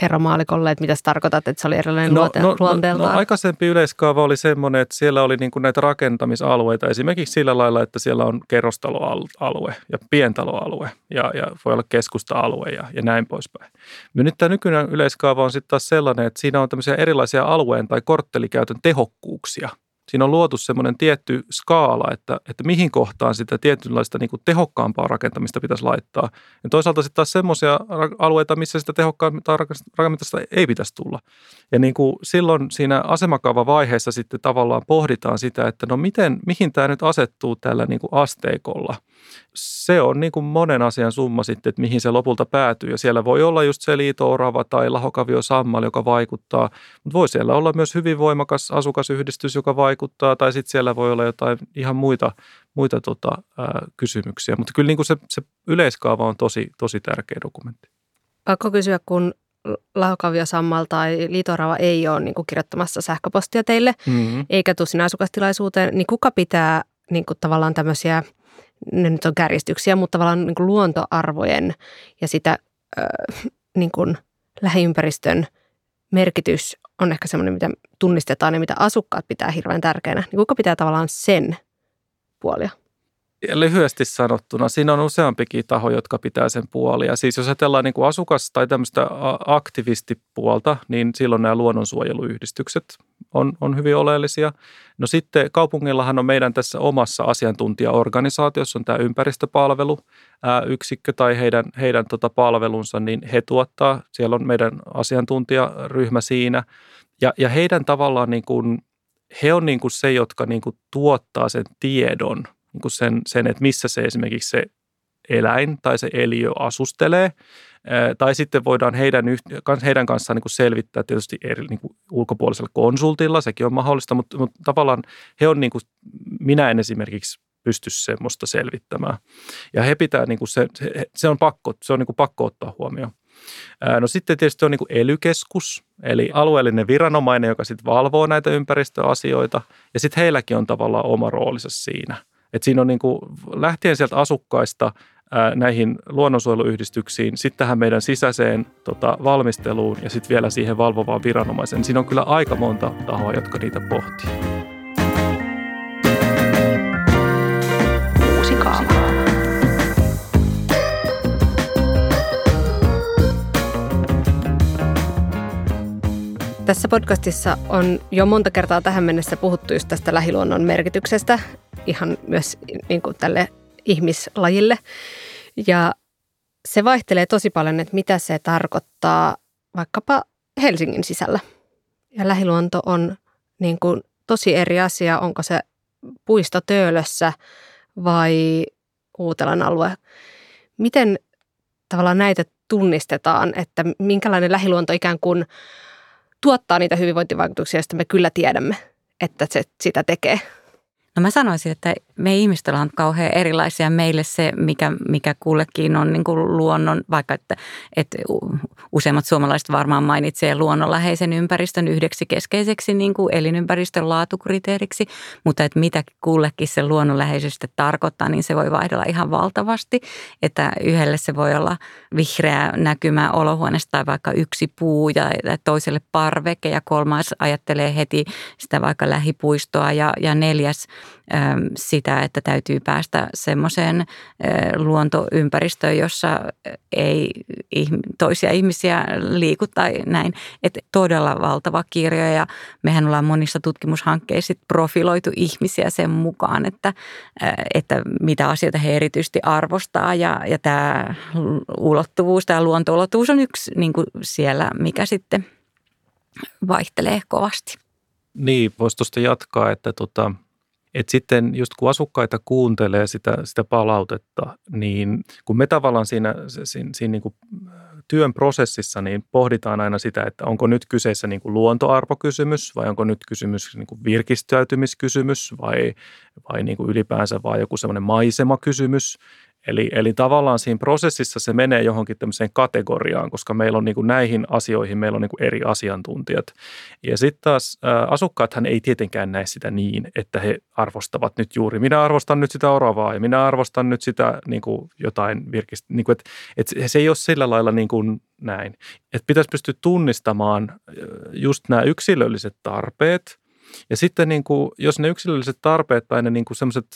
Speaker 2: kerro maalikolle, että mitä sä tarkoitat, että se oli erilainen no, luonte- no, luonteeltaan?
Speaker 1: No, no, aikaisempi yleiskaava oli semmoinen, että siellä oli niin kuin näitä rakentamisalueita, esimerkiksi sillä lailla, että siellä on kerrostaloalue ja pientaloalue ja, ja voi olla keskusta-alue ja, ja näin poispäin. Ja nyt tämä nykyinen yleiskaava on sitten taas sellainen, että siinä on tämmöisiä erilaisia alueen tai korttelikäytön tehokkuuksia – siinä on luotu semmoinen tietty skaala, että, että mihin kohtaan sitä tietynlaista niin kuin tehokkaampaa rakentamista pitäisi laittaa. Ja toisaalta sitten taas semmoisia alueita, missä sitä tehokkaampaa rakentamista ei pitäisi tulla. Ja niin kuin silloin siinä asemakaavavaiheessa sitten tavallaan pohditaan sitä, että no miten, mihin tämä nyt asettuu tällä niin kuin asteikolla – se on niin kuin monen asian summa sitten, että mihin se lopulta päätyy. Ja siellä voi olla just se liito-orava tai lahokavio sammal, joka vaikuttaa, mutta voi siellä olla myös hyvin voimakas asukasyhdistys, joka vaikuttaa, tai sitten siellä voi olla jotain ihan muita, muita tota, ää, kysymyksiä. Mutta kyllä niin kuin se, se yleiskaava on tosi, tosi tärkeä dokumentti.
Speaker 2: Pakko kysyä, kun lahokavio sammal tai liitorava ei ole niin kuin kirjoittamassa sähköpostia teille, mm-hmm. eikä tule sinä asukastilaisuuteen, niin kuka pitää niin kuin tavallaan tämmöisiä – ne nyt on kärjistyksiä, mutta tavallaan niin kuin luontoarvojen ja sitä äh, niin kuin lähiympäristön merkitys on ehkä semmoinen, mitä tunnistetaan ja mitä asukkaat pitää hirveän tärkeänä. Niin kuka pitää tavallaan sen puolia?
Speaker 1: Lyhyesti sanottuna, siinä on useampikin taho, jotka pitää sen puolia. Siis jos ajatellaan niin kuin asukas- tai tämmöistä aktivistipuolta, niin silloin nämä luonnonsuojeluyhdistykset on, on hyvin oleellisia. No sitten kaupungillahan on meidän tässä omassa asiantuntijaorganisaatiossa on tämä ympäristöpalvelu yksikkö tai heidän, heidän tota palvelunsa, niin he tuottaa, siellä on meidän asiantuntijaryhmä siinä. Ja, ja heidän tavallaan niin kuin, he on niin kuin se, jotka niin kuin tuottaa sen tiedon – niin kuin sen, sen, että missä se esimerkiksi se eläin tai se eliö asustelee. Tai sitten voidaan heidän, heidän kanssaan niin kuin selvittää tietysti eri, niin kuin ulkopuolisella konsultilla, sekin on mahdollista, mutta, mutta tavallaan he on, niin kuin, minä en esimerkiksi pysty semmoista selvittämään. Ja he pitää, niin kuin se, se on pakko, se on niin kuin pakko ottaa huomioon. No sitten tietysti on niin kuin elykeskus, eli alueellinen viranomainen, joka sitten valvoo näitä ympäristöasioita, ja sitten heilläkin on tavallaan oma roolinsa siinä – et siinä on niin kuin, lähtien sieltä asukkaista ää, näihin luonnonsuojeluyhdistyksiin, sitten tähän meidän sisäiseen tota, valmisteluun ja sitten vielä siihen valvovaan viranomaiseen. Siinä on kyllä aika monta tahoa, jotka niitä pohtii.
Speaker 2: Tässä podcastissa on jo monta kertaa tähän mennessä puhuttu just tästä lähiluonnon merkityksestä ihan myös niin kuin tälle ihmislajille. Ja se vaihtelee tosi paljon, että mitä se tarkoittaa vaikkapa Helsingin sisällä. Ja lähiluonto on niin kuin tosi eri asia, onko se puisto Töölössä vai Uutelan alue. Miten tavallaan näitä tunnistetaan, että minkälainen lähiluonto ikään kuin tuottaa niitä hyvinvointivaikutuksia, joista me kyllä tiedämme, että se sitä tekee?
Speaker 3: No mä sanoisin, että me ihmiset ollaan kauhean erilaisia. Meille se, mikä, mikä kullekin on niin kuin luonnon, vaikka että, että useimmat suomalaiset varmaan mainitsee luonnonläheisen ympäristön yhdeksi keskeiseksi niin kuin elinympäristön laatukriteeriksi, mutta että mitä kullekin se luonnonläheisyys tarkoittaa, niin se voi vaihdella ihan valtavasti. Että yhdelle se voi olla vihreä näkymä olohuoneesta tai vaikka yksi puu ja toiselle parveke ja kolmas ajattelee heti sitä vaikka lähipuistoa ja, ja neljäs sitä, että täytyy päästä semmoiseen luontoympäristöön, jossa ei toisia ihmisiä liiku tai näin. Että todella valtava kirjo ja mehän ollaan monissa tutkimushankkeissa profiloitu ihmisiä sen mukaan, että, että mitä asioita he erityisesti arvostaa ja, ja tämä ulottuvuus, tämä luontoulottuvuus on yksi niin kuin siellä, mikä sitten vaihtelee kovasti.
Speaker 1: Niin, voisi tuosta jatkaa, että tota, et sitten just kun asukkaita kuuntelee sitä, sitä palautetta, niin kun me tavallaan siinä, siinä, siinä niin kuin työn prosessissa niin pohditaan aina sitä, että onko nyt kyseessä niin kuin luontoarvokysymys vai onko nyt kysymys niin kuin virkistäytymiskysymys vai, vai niin kuin ylipäänsä vai joku semmoinen maisemakysymys. Eli, eli tavallaan siinä prosessissa se menee johonkin tämmöiseen kategoriaan, koska meillä on niin kuin näihin asioihin meillä on niin kuin eri asiantuntijat. Ja sitten taas ä, asukkaathan ei tietenkään näe sitä niin, että he arvostavat nyt juuri, minä arvostan nyt sitä oravaa ja minä arvostan nyt sitä niin kuin jotain virkistä. Niin kuin, että, että se ei ole sillä lailla niin kuin näin. Että pitäisi pystyä tunnistamaan just nämä yksilölliset tarpeet – ja sitten niin kuin, jos ne yksilölliset tarpeet tai ne niin semmoiset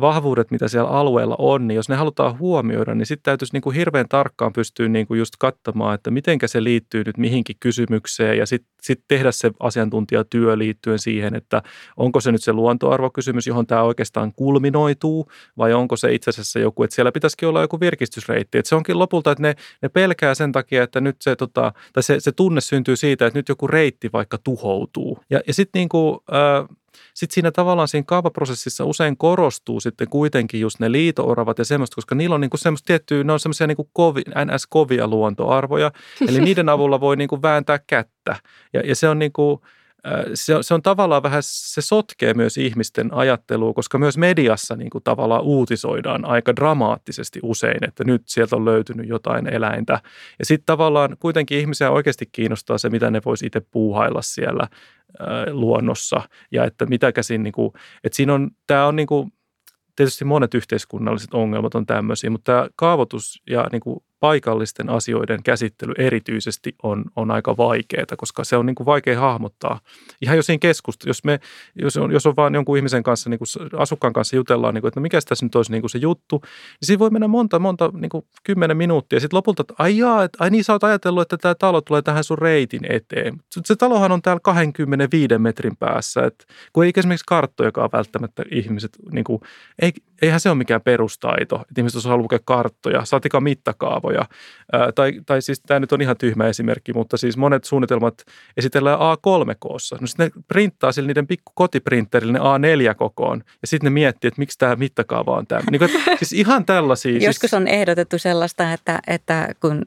Speaker 1: vahvuudet, mitä siellä alueella on, niin jos ne halutaan huomioida, niin sitten täytyisi niin kuin hirveän tarkkaan pystyä niin kuin just katsomaan, että miten se liittyy nyt mihinkin kysymykseen ja sitten sit tehdä se asiantuntijatyö liittyen siihen, että onko se nyt se luontoarvokysymys, johon tämä oikeastaan kulminoituu vai onko se itse asiassa joku, että siellä pitäisikin olla joku virkistysreitti. Että se onkin lopulta, että ne, ne pelkää sen takia, että nyt se, tota, tai se, se tunne syntyy siitä, että nyt joku reitti vaikka tuhoutuu. Ja, ja sitten niin kuin, äh, sitten siinä tavallaan siinä kaavaprosessissa usein korostuu sitten kuitenkin just ne liitooravat ja semmoista, koska niillä on niinku semmoista tiettyä, ne on semmoisia niinku kovi, ns-kovia luontoarvoja, eli niiden avulla voi niinku vääntää kättä. Ja, ja se on niinku, se se on tavallaan vähän, se sotkee myös ihmisten ajattelua, koska myös mediassa niin kuin tavallaan uutisoidaan aika dramaattisesti usein, että nyt sieltä on löytynyt jotain eläintä. Ja sitten tavallaan kuitenkin ihmisiä oikeasti kiinnostaa se, mitä ne voisi itse puuhailla siellä luonnossa ja että mitä käsin, niin kuin, että siinä on, tämä on niin kuin, tietysti monet yhteiskunnalliset ongelmat on tämmöisiä, mutta tämä kaavoitus ja niin kuin paikallisten asioiden käsittely erityisesti on, on aika vaikeaa, koska se on niin kuin vaikea hahmottaa. Ihan jo siinä keskustelussa, jos, me, jos, on, jos on vaan jonkun ihmisen kanssa, niin kuin asukkaan kanssa jutellaan, niin kuin, että no mikä tässä nyt olisi niin kuin se juttu, niin siinä voi mennä monta, monta, niin kuin kymmenen minuuttia. Sitten lopulta, että ai jaa, että, ai niin sä oot ajatellut, että tämä talo tulee tähän sun reitin eteen. Se talohan on täällä 25 metrin päässä, että kun ei esimerkiksi karttojakaan välttämättä ihmiset, niin kuin, ei, eihän se ole mikään perustaito, että ihmiset osaa lukea karttoja, saatika mittakaavoja. Ää, tai, tai siis tämä nyt on ihan tyhmä esimerkki, mutta siis monet suunnitelmat esitellään A3-koossa. No sitten ne printtaa sillä niiden pikku kotiprinterillä ne A4-kokoon ja sitten ne miettii, että miksi tämä mittakaava on tämä. Niin kuin, siis ihan tällaisia.
Speaker 3: Siis- Joskus on ehdotettu sellaista, että, että kun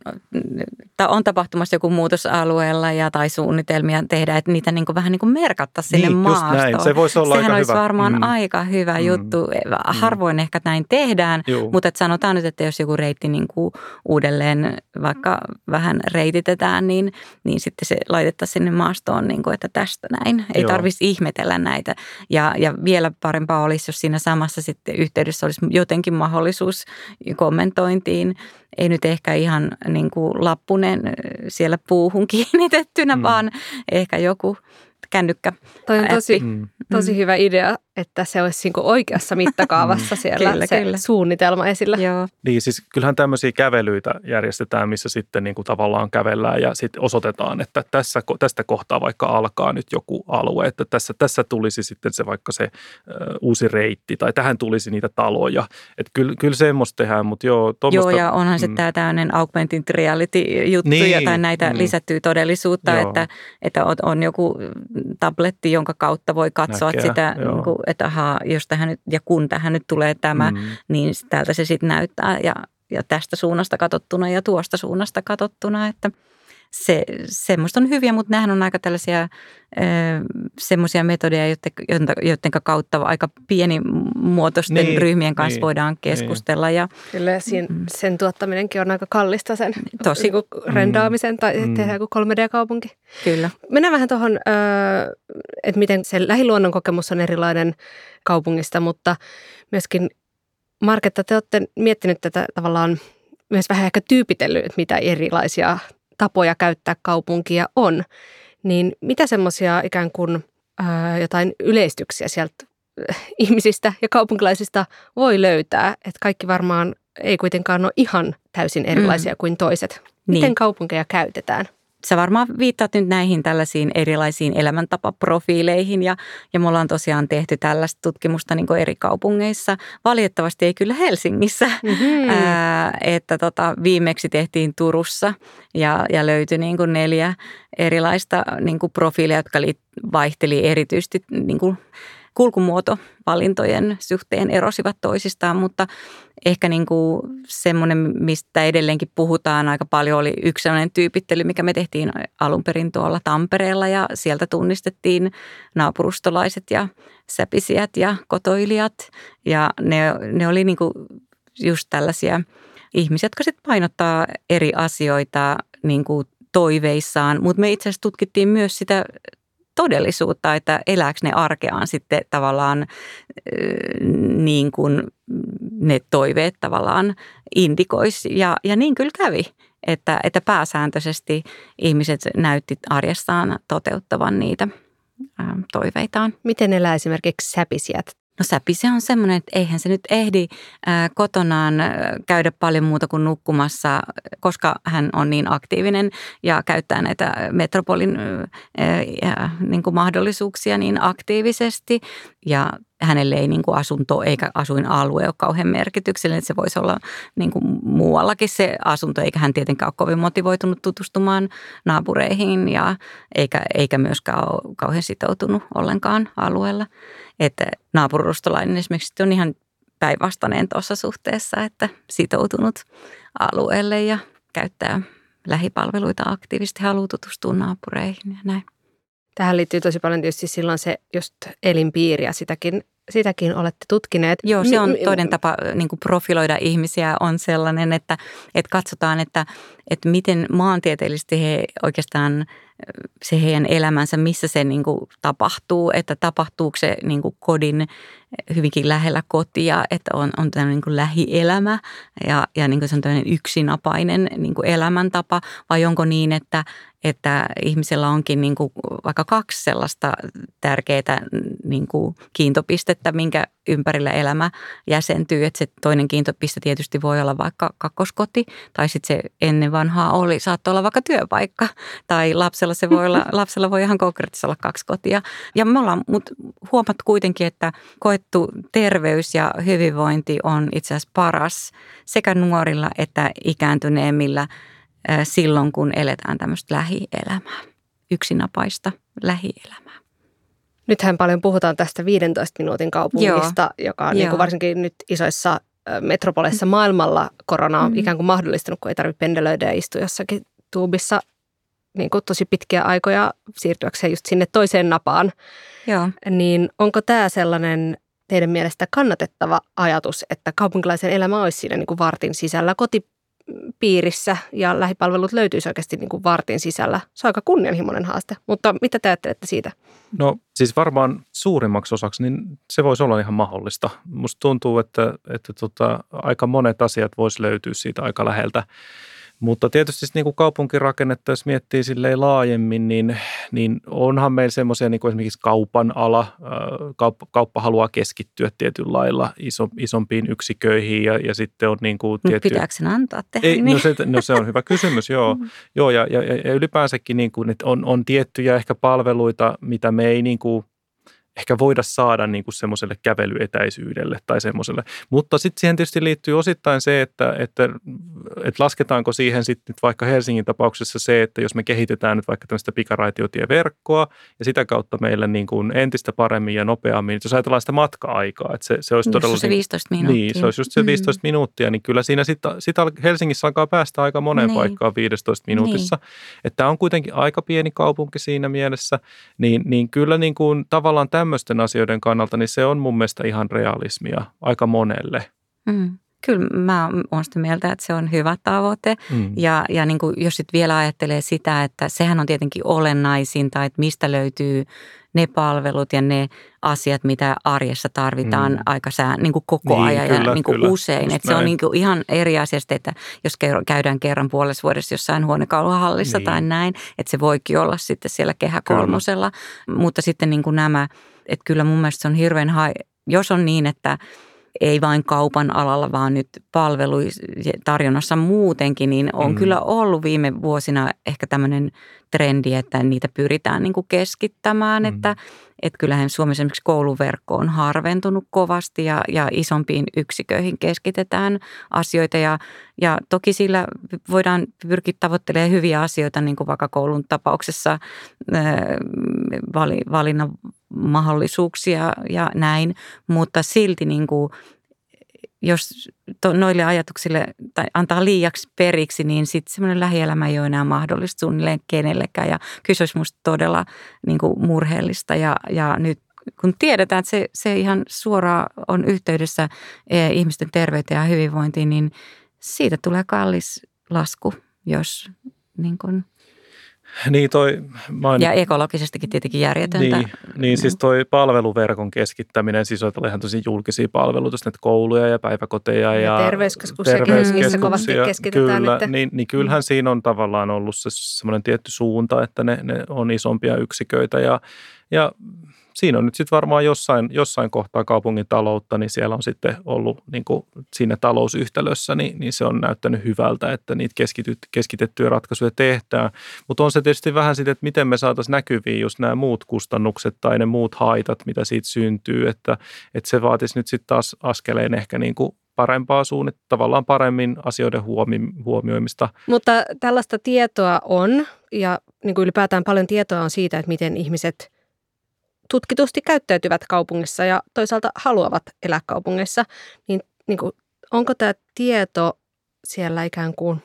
Speaker 3: on tapahtumassa joku muutos alueella ja tai suunnitelmia tehdä, että niitä niin kuin vähän niin kuin merkattaisiin sinne niin, maastoon.
Speaker 1: Näin. Se voisi olla
Speaker 3: Sehän
Speaker 1: aika
Speaker 3: olisi
Speaker 1: hyvä.
Speaker 3: varmaan mm. aika hyvä mm. juttu. Harvoin harvoin ehkä näin tehdään, Juu. mutta että sanotaan nyt, että jos joku reitti niin kuin uudelleen vaikka vähän reititetään, niin, niin sitten se laitettaisiin sinne maastoon, niin kuin, että tästä näin. Ei tarvitsisi ihmetellä näitä. Ja, ja vielä parempaa olisi, jos siinä samassa sitten yhteydessä olisi jotenkin mahdollisuus kommentointiin. Ei nyt ehkä ihan niin kuin lappunen siellä puuhun kiinnitettynä, mm. vaan ehkä joku kännykkä.
Speaker 2: Toi on tosi,
Speaker 1: Mm.
Speaker 2: tosi hyvä idea, että se olisi niinku oikeassa mittakaavassa siellä
Speaker 3: Kyllä,
Speaker 2: se
Speaker 3: kyllä.
Speaker 2: suunnitelma esillä.
Speaker 3: Joo.
Speaker 1: Niin siis kyllähän tämmöisiä kävelyitä järjestetään, missä sitten niin kuin tavallaan kävellään ja sitten osoitetaan, että tässä, tästä kohtaa vaikka alkaa nyt joku alue, että tässä, tässä tulisi sitten se vaikka se ö, uusi reitti tai tähän tulisi niitä taloja. Että kyllä, kyllä semmoista tehdään, mutta joo.
Speaker 3: Joo, ja onhan se tämä tämmöinen augmented reality-juttu
Speaker 1: Niin,
Speaker 3: tai näitä
Speaker 1: mm.
Speaker 3: lisättyä todellisuutta,
Speaker 1: Joo.
Speaker 3: että, että on, on joku tabletti, jonka kautta voi katsoa
Speaker 1: Näkee,
Speaker 3: sitä,
Speaker 1: joo.
Speaker 3: niin kuin, että ahaa, jos tähän nyt, ja kun tähän nyt tulee tämä,
Speaker 1: Mm.
Speaker 3: niin täältä se sitten näyttää ja, ja tästä suunnasta katsottuna ja tuosta suunnasta katsottuna, että se, semmoista on hyviä, mutta nämähän on aika tällaisia semmoisia metodeja, joiden, joiden kautta aika pienimuotoisten
Speaker 1: Niin,
Speaker 3: niin, ryhmien kanssa
Speaker 1: niin,
Speaker 3: voidaan keskustella. Ja,
Speaker 2: Kyllä ja siinä,
Speaker 3: Mm.
Speaker 2: sen tuottaminenkin on aika kallista sen
Speaker 3: Tosi.
Speaker 2: niinku rendaamisen tai
Speaker 1: Mm.
Speaker 2: tehdään joku 3D-kaupunki.
Speaker 3: kyllä.
Speaker 2: Mennään vähän tuohon, että miten se lähiluonnon kokemus on erilainen kaupungista, mutta myöskin Marketta, te olette miettinyt tätä tavallaan myös vähän ehkä tyypitellyt, että mitä erilaisia tapoja käyttää kaupunkia on. Niin mitä semmoisia ikään kuin ää, jotain yleistyksiä sieltä äh, ihmisistä ja kaupunkilaisista voi löytää, että kaikki varmaan ei kuitenkaan ole ihan täysin erilaisia mm. kuin toiset. Miten
Speaker 3: Niin.
Speaker 2: kaupunkeja käytetään?
Speaker 3: Sä varmaan viittaat nyt näihin tällaisiin erilaisiin elämäntapaprofiileihin ja, ja me ollaan tosiaan tehty tällaista tutkimusta niin eri kaupungeissa. Valitettavasti ei kyllä Helsingissä,
Speaker 2: Mm-hmm.
Speaker 3: ää, että tota, viimeksi tehtiin Turussa ja, ja löytyi niin kuin neljä erilaista niin kuin profiilia, jotka li- vaihteli erityisesti niin kuin kulkumuotovalintojen suhteen erosivat toisistaan, mutta ehkä niin kuin semmoinen, mistä edelleenkin puhutaan aika paljon, oli yksi sellainen tyypittely, mikä me tehtiin alun perin tuolla Tampereella ja sieltä tunnistettiin naapurustolaiset ja säpisijät ja kotoilijat. Ja ne, ne oli niin kuin just tällaisia ihmisiä, jotka sitten painottaa eri asioita niin kuin toiveissaan, mutta me itse asiassa tutkittiin myös sitä todellisuutta, että elääkö ne arkeaan sitten tavallaan niin kuin ne toiveet tavallaan indikois. Ja, ja niin kyllä kävi, että, että pääsääntöisesti ihmiset näytti arjessaan toteuttavan niitä toiveitaan.
Speaker 2: Miten elää esimerkiksi säpisijät?
Speaker 3: No säpi se on semmoinen, että eihän se nyt ehdi ää, kotonaan käydä paljon muuta kuin nukkumassa, koska hän on niin aktiivinen ja käyttää näitä metropolin ää, niin kuin mahdollisuuksia niin aktiivisesti. Ja hänelle ei niin kuin asunto eikä asuinalue ole kauhean merkityksellinen, että se voisi olla niin kuin muuallakin se asunto, eikä hän tietenkään ole kovin motivoitunut tutustumaan naapureihin ja eikä, eikä myöskään ole kauhean sitoutunut ollenkaan alueella. Että naapurustolainen esimerkiksi on ihan päinvastainen tuossa suhteessa, että sitoutunut alueelle ja käyttää lähipalveluita aktiivisesti, haluaa tutustua naapureihin ja näin.
Speaker 2: Tähän liittyy tosi paljon tietysti silloin se just elinpiiri ja sitäkin, sitäkin olette tutkineet.
Speaker 3: Joo, se on toinen tapa niin kuin profiloida ihmisiä on sellainen, että, että katsotaan, että, että miten maantieteellisesti he oikeastaan se heidän elämänsä, missä se niin kuin tapahtuu, että tapahtuuko se niin kuin kodin hyvinkin lähellä kotia, että on, on tämmöinen niin kuin lähielämä ja, ja niin kuin se on tämmöinen yksinapainen niin kuin elämäntapa, vai onko niin, että, että ihmisellä onkin niin kuin vaikka kaksi sellaista tärkeää niin kuin kiintopistettä, minkä ympärillä elämä jäsentyy. Että se toinen kiintopiste tietysti voi olla vaikka kakkoskoti tai sitten se ennen vanhaa oli, saattoi olla vaikka työpaikka tai lapsella se voi olla, lapsella voi ihan konkreettisesti olla kaksi kotia. Ja me ollaan mut huomattu kuitenkin, että koettu terveys ja hyvinvointi on itse asiassa paras sekä nuorilla että ikääntyneemmillä silloin, kun eletään tämmöistä lähielämää, yksinapaista lähielämää.
Speaker 2: Nythän paljon puhutaan tästä 15 minuutin kaupungista, Joo. joka on niin kuin varsinkin nyt isoissa metropoleissa maailmalla korona on
Speaker 3: Mm.
Speaker 2: ikään kuin mahdollistanut, kun ei tarvitse pendelöidä ja istua jossakin tuubissa niin kuin tosi pitkiä aikoja siirtyäkseen just sinne toiseen napaan.
Speaker 3: Joo.
Speaker 2: Niin onko tämä sellainen teidän mielestä kannatettava ajatus, että kaupunkilaisen elämä olisi siinä niin kuin vartin sisällä kotipiirissä ja lähipalvelut löytyisi oikeasti niin kuin vartin sisällä? Se on aika kunnianhimoinen haaste, mutta mitä te ajattelette siitä?
Speaker 1: No siis varmaan suurimmaksi osaksi niin se voisi olla ihan mahdollista. Musta tuntuu, että, että tota, aika monet asiat voisi löytyä siitä aika läheltä. Mutta tietysti niin kuin kaupunkirakennetta, jos miettii silleen laajemmin, niin, niin onhan meillä semmoisia niin kuin esimerkiksi kaupan ala. Kauppa, kauppa haluaa keskittyä tietyllä lailla iso, isompiin yksiköihin ja, ja sitten on niin kuin
Speaker 3: tietty... Pitääkö sen antaa tehdä
Speaker 1: Ei, niin? no, se, no se on hyvä kysymys, joo. Mm. joo ja, ja, ja ylipäänsäkin niin kuin, että on, on tiettyjä ehkä palveluita, mitä me ei niin kuin ehkä voida saada niin kuin semmoiselle kävelyetäisyydelle tai semmoiselle. Mutta sitten siihen tietysti liittyy osittain se, että, että, että lasketaanko siihen sitten vaikka Helsingin tapauksessa se, että jos me kehitetään nyt vaikka tämmöistä pikaraitiotieverkkoa ja sitä kautta meille niin kuin entistä paremmin ja nopeammin, jos ajatellaan sitä matka-aikaa, että se, se olisi todella...
Speaker 3: Se 15 niin- minuuttia.
Speaker 1: Niin, se olisi just se 15 mm. minuuttia, niin kyllä siinä sitä, sitä Helsingissä alkaa päästä aika moneen niin. paikkaan 15 minuutissa. Niin. Että tämä on kuitenkin aika pieni kaupunki siinä mielessä, niin, niin kyllä niin kuin tavallaan tämä tämmöisten asioiden kannalta, niin se on mun mielestä ihan realismia aika monelle.
Speaker 3: Mm. Kyllä mä oon sitä mieltä, että se on hyvä tavoite. Mm. Ja, ja niin kuin, jos sitten vielä ajattelee sitä, että sehän on tietenkin olennaisinta, että mistä löytyy ne palvelut ja ne asiat, mitä arjessa tarvitaan mm. aika sää, niin kuin koko niin, ajan kyllä, ja niin kuin kyllä, usein. Että se on niin kuin ihan eri asia, että jos käydään kerran puolessa vuodessa jossain huonekauluhallissa niin. tai näin, että se voikin olla sitten siellä kehä kolmosella. Mutta sitten niin kuin nämä että kyllä mun mielestä se on hirveän hai, jos on niin, että ei vain kaupan alalla, vaan nyt palvelutarjonnassa muutenkin, niin on mm. kyllä ollut viime vuosina ehkä tämmöinen trendi, että niitä pyritään niin kuin keskittämään, mm. että, että kyllähän Suomessa esimerkiksi kouluverkko on harventunut kovasti ja, ja isompiin yksiköihin keskitetään asioita ja, ja toki sillä voidaan pyrkiä tavoittelemaan hyviä asioita, niin kuin vaikka koulun tapauksessa valinnan mahdollisuuksia ja näin, mutta silti niin kuin, jos to, noille ajatuksille tai antaa liiaksi periksi, niin sitten semmoinen lähielämä ei ole enää mahdollista suunnilleen kenellekään. Ja kyllä se olisi musta todella niin kuin murheellista ja, ja nyt kun tiedetään, että se, se ihan suoraan on yhteydessä e, ihmisten terveyteen ja hyvinvointiin, niin siitä tulee kallis lasku, jos niin kuin
Speaker 1: niin toi,
Speaker 3: main... Ja ekologisestikin tietenkin järjetöntä.
Speaker 1: Niin, niin siis toi palveluverkon keskittäminen, siis on ihan tosi julkisia palveluita, näitä kouluja ja päiväkoteja ja,
Speaker 2: ja terveyskeskuksia, terveyskeskuksia kovasti keskitetään
Speaker 1: kyllä, nyt. Niin, niin kyllähän mm. siinä on tavallaan ollut se semmoinen tietty suunta, että ne, ne on isompia yksiköitä ja, ja siinä on nyt sitten varmaan jossain, jossain kohtaa kaupungin taloutta, niin siellä on sitten ollut niin kuin siinä talousyhtälössä, niin, niin se on näyttänyt hyvältä, että niitä keskityt, keskitettyjä ratkaisuja tehdään. Mutta on se tietysti vähän sitten, että miten me saataisiin näkyviin just nämä muut kustannukset tai ne muut haitat, mitä siitä syntyy, että, että se vaatisi nyt sitten taas askeleen ehkä niin kuin parempaa suunnit, tavallaan paremmin asioiden huomi, huomioimista.
Speaker 2: Mutta tällaista tietoa on ja niin kuin ylipäätään paljon tietoa on siitä, että miten ihmiset – tutkitusti käyttäytyvät kaupungissa ja toisaalta haluavat elää kaupungissa, niin, niin kuin, onko tämä tieto siellä ikään kuin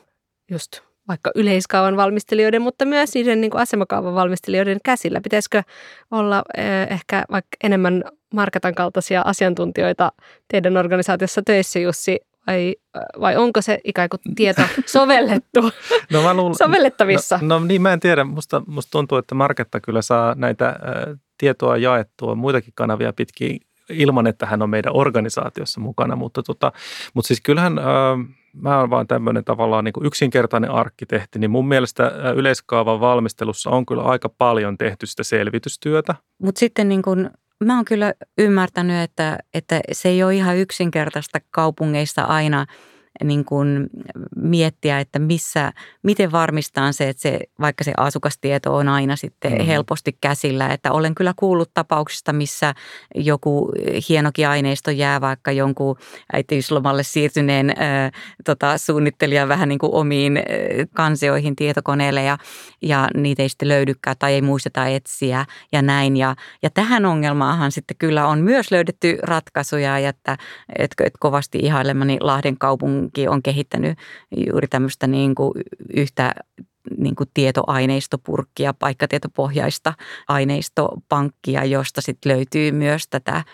Speaker 2: just vaikka yleiskaavan valmistelijoiden, mutta myös niiden niin kuin asemakaavan valmistelijoiden käsillä? Pitäisikö olla eh, ehkä vaikka enemmän Marketan kaltaisia asiantuntijoita teidän organisaatiossa töissä, Jussi, vai, vai onko se ikään kuin tieto sovellettu, no mä luulen, sovellettavissa?
Speaker 1: No, no niin, mä en tiedä. Musta, musta tuntuu, että Marketta kyllä saa näitä tietoa jaettua muitakin kanavia pitkin ilman, että hän on meidän organisaatiossa mukana. Mutta, tota, mutta siis kyllähän... Äh, mä olen vaan tämmöinen tavallaan niin kuin yksinkertainen arkkitehti, niin mun mielestä yleiskaavan valmistelussa on kyllä aika paljon tehty sitä selvitystyötä.
Speaker 3: Mutta sitten niin kuin mä oon kyllä ymmärtänyt, että, että se ei ole ihan yksinkertaista kaupungeissa aina – niin kuin miettiä, että missä, miten varmistaa se, että se, vaikka se asukastieto on aina sitten mm. helposti käsillä. Että olen kyllä kuullut tapauksista, missä joku hienokin aineisto jää vaikka jonkun äitiyslomalle siirtyneen ää, tota, suunnittelijan vähän niin kuin omiin ää, kansioihin tietokoneelle ja, ja niitä ei sitten löydykään tai ei muisteta etsiä ja näin. Ja, ja tähän ongelmaahan sitten kyllä on myös löydetty ratkaisuja, että, että, että kovasti ihailemani Lahden kaupungin kaupunki on kehittänyt juuri tämmöistä niin kuin yhtä niin kuin tietoaineistopurkkia, paikkatietopohjaista aineistopankkia, josta sitten löytyy myös tätä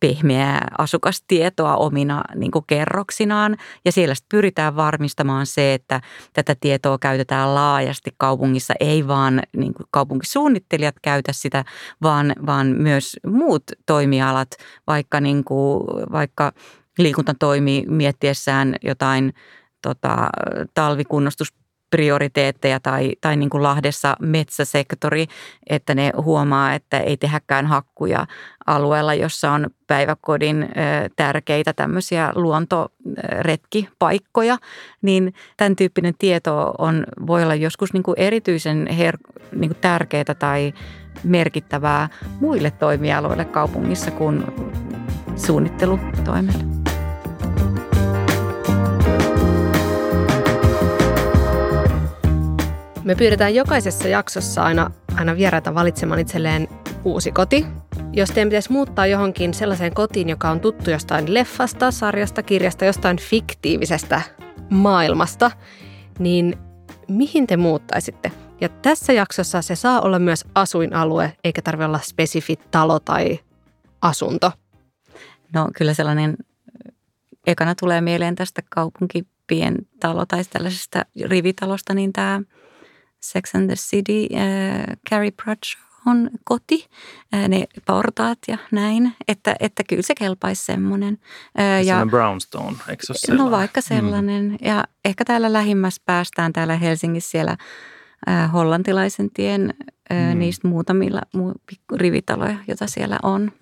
Speaker 3: pehmeää asukastietoa omina niin kuin kerroksinaan. Ja siellä pyritään varmistamaan se, että tätä tietoa käytetään laajasti kaupungissa, ei vaan niin kuin kaupunkisuunnittelijat käytä sitä, vaan, vaan myös muut toimialat, vaikka, niin kuin, vaikka liikunta toimii miettiessään jotain tota, talvikunnostus prioriteetteja tai, tai niin kuin Lahdessa metsäsektori, että ne huomaa, että ei tehäkään hakkuja alueella, jossa on päiväkodin tärkeitä tämmöisiä luontoretkipaikkoja, niin tämän tyyppinen tieto on, voi olla joskus niin kuin erityisen her, niin kuin tärkeää tai merkittävää muille toimialoille kaupungissa kuin suunnittelutoimelle.
Speaker 2: Me pyydetään jokaisessa jaksossa aina, aina vieraita valitsemaan itselleen uusi koti. Jos teidän pitäisi muuttaa johonkin sellaiseen kotiin, joka on tuttu jostain leffasta, sarjasta, kirjasta, jostain fiktiivisestä maailmasta, niin mihin te muuttaisitte? Ja tässä jaksossa se saa olla myös asuinalue, eikä tarvitse olla spesifi talo tai asunto.
Speaker 3: No kyllä sellainen ekana tulee mieleen tästä kaupunkipientalo tai tällaisesta rivitalosta, niin tämä Sex and the City, äh, Carrie Bradshaw on koti, äh, ne portaat ja näin, että, että kyllä se kelpaisi semmoinen.
Speaker 1: Äh, ja brownstone, eikö se ole
Speaker 3: sellainen? No vaikka sellainen. Mm. Ja ehkä täällä lähimmässä päästään täällä Helsingissä siellä äh, hollantilaisen tien äh, mm. niistä muutamilla mu, rivitaloja, joita siellä on.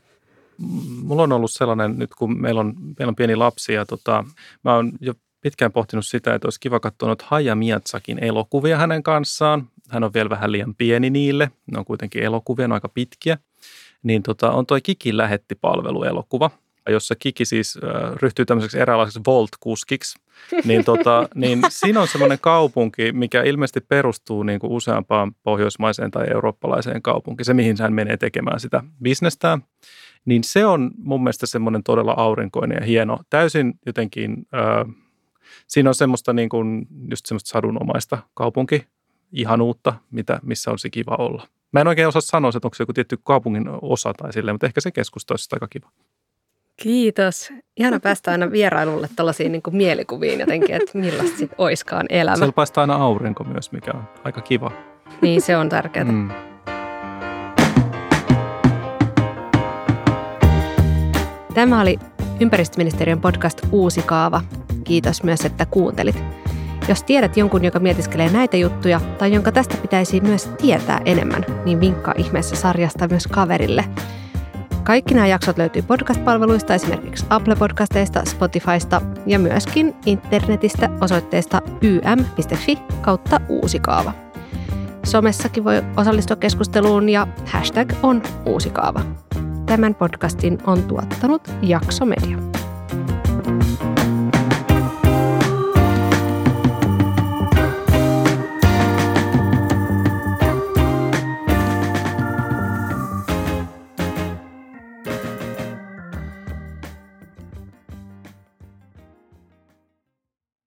Speaker 1: Mulla on ollut sellainen, nyt kun meillä on, meillä on pieni lapsi ja tota, mä oon jo pitkään pohtinut sitä, että olisi kiva katsoa noita Haja Miatsakin elokuvia hänen kanssaan. Hän on vielä vähän liian pieni niille. Ne on kuitenkin elokuvia, ne on aika pitkiä. Niin tota, on toi Kiki lähetti-palveluelokuva, jossa Kiki siis äh, ryhtyy tämmöiseksi eräänlaiseksi Volt-kuskiksi. Niin, tota, niin siinä on semmoinen kaupunki, mikä ilmeisesti perustuu niin kuin useampaan pohjoismaiseen tai eurooppalaiseen kaupunkiin. Se, mihin hän menee tekemään sitä bisnestään. Niin se on mun mielestä semmoinen todella aurinkoinen ja hieno, täysin jotenkin... Äh, siinä on semmoista niin kuin, just semmoista sadunomaista kaupunki ihanuutta, mitä, missä olisi kiva olla. Mä en oikein osaa sanoa, että onko se joku tietty kaupungin osa tai silleen, mutta ehkä se keskusta olisi aika kiva.
Speaker 2: Kiitos. Ihana päästä aina vierailulle tällaisiin niin mielikuviin jotenkin, että millaista sitten oiskaan elämä.
Speaker 1: Siellä paistaa aina aurinko myös, mikä on aika kiva.
Speaker 2: Niin, se on tärkeää. Mm. Tämä oli ympäristöministeriön podcast Uusi kaava. Kiitos myös, että kuuntelit. Jos tiedät jonkun, joka mietiskelee näitä juttuja tai jonka tästä pitäisi myös tietää enemmän, niin vinkkaa ihmeessä sarjasta myös kaverille. Kaikki nämä jaksot löytyy podcast-palveluista, esimerkiksi Apple-podcasteista, Spotifysta ja myöskin internetistä osoitteesta ym.fi kautta uusikaava. Somessakin voi osallistua keskusteluun ja hashtag on uusikaava. Tämän podcastin on tuottanut Jakso Media.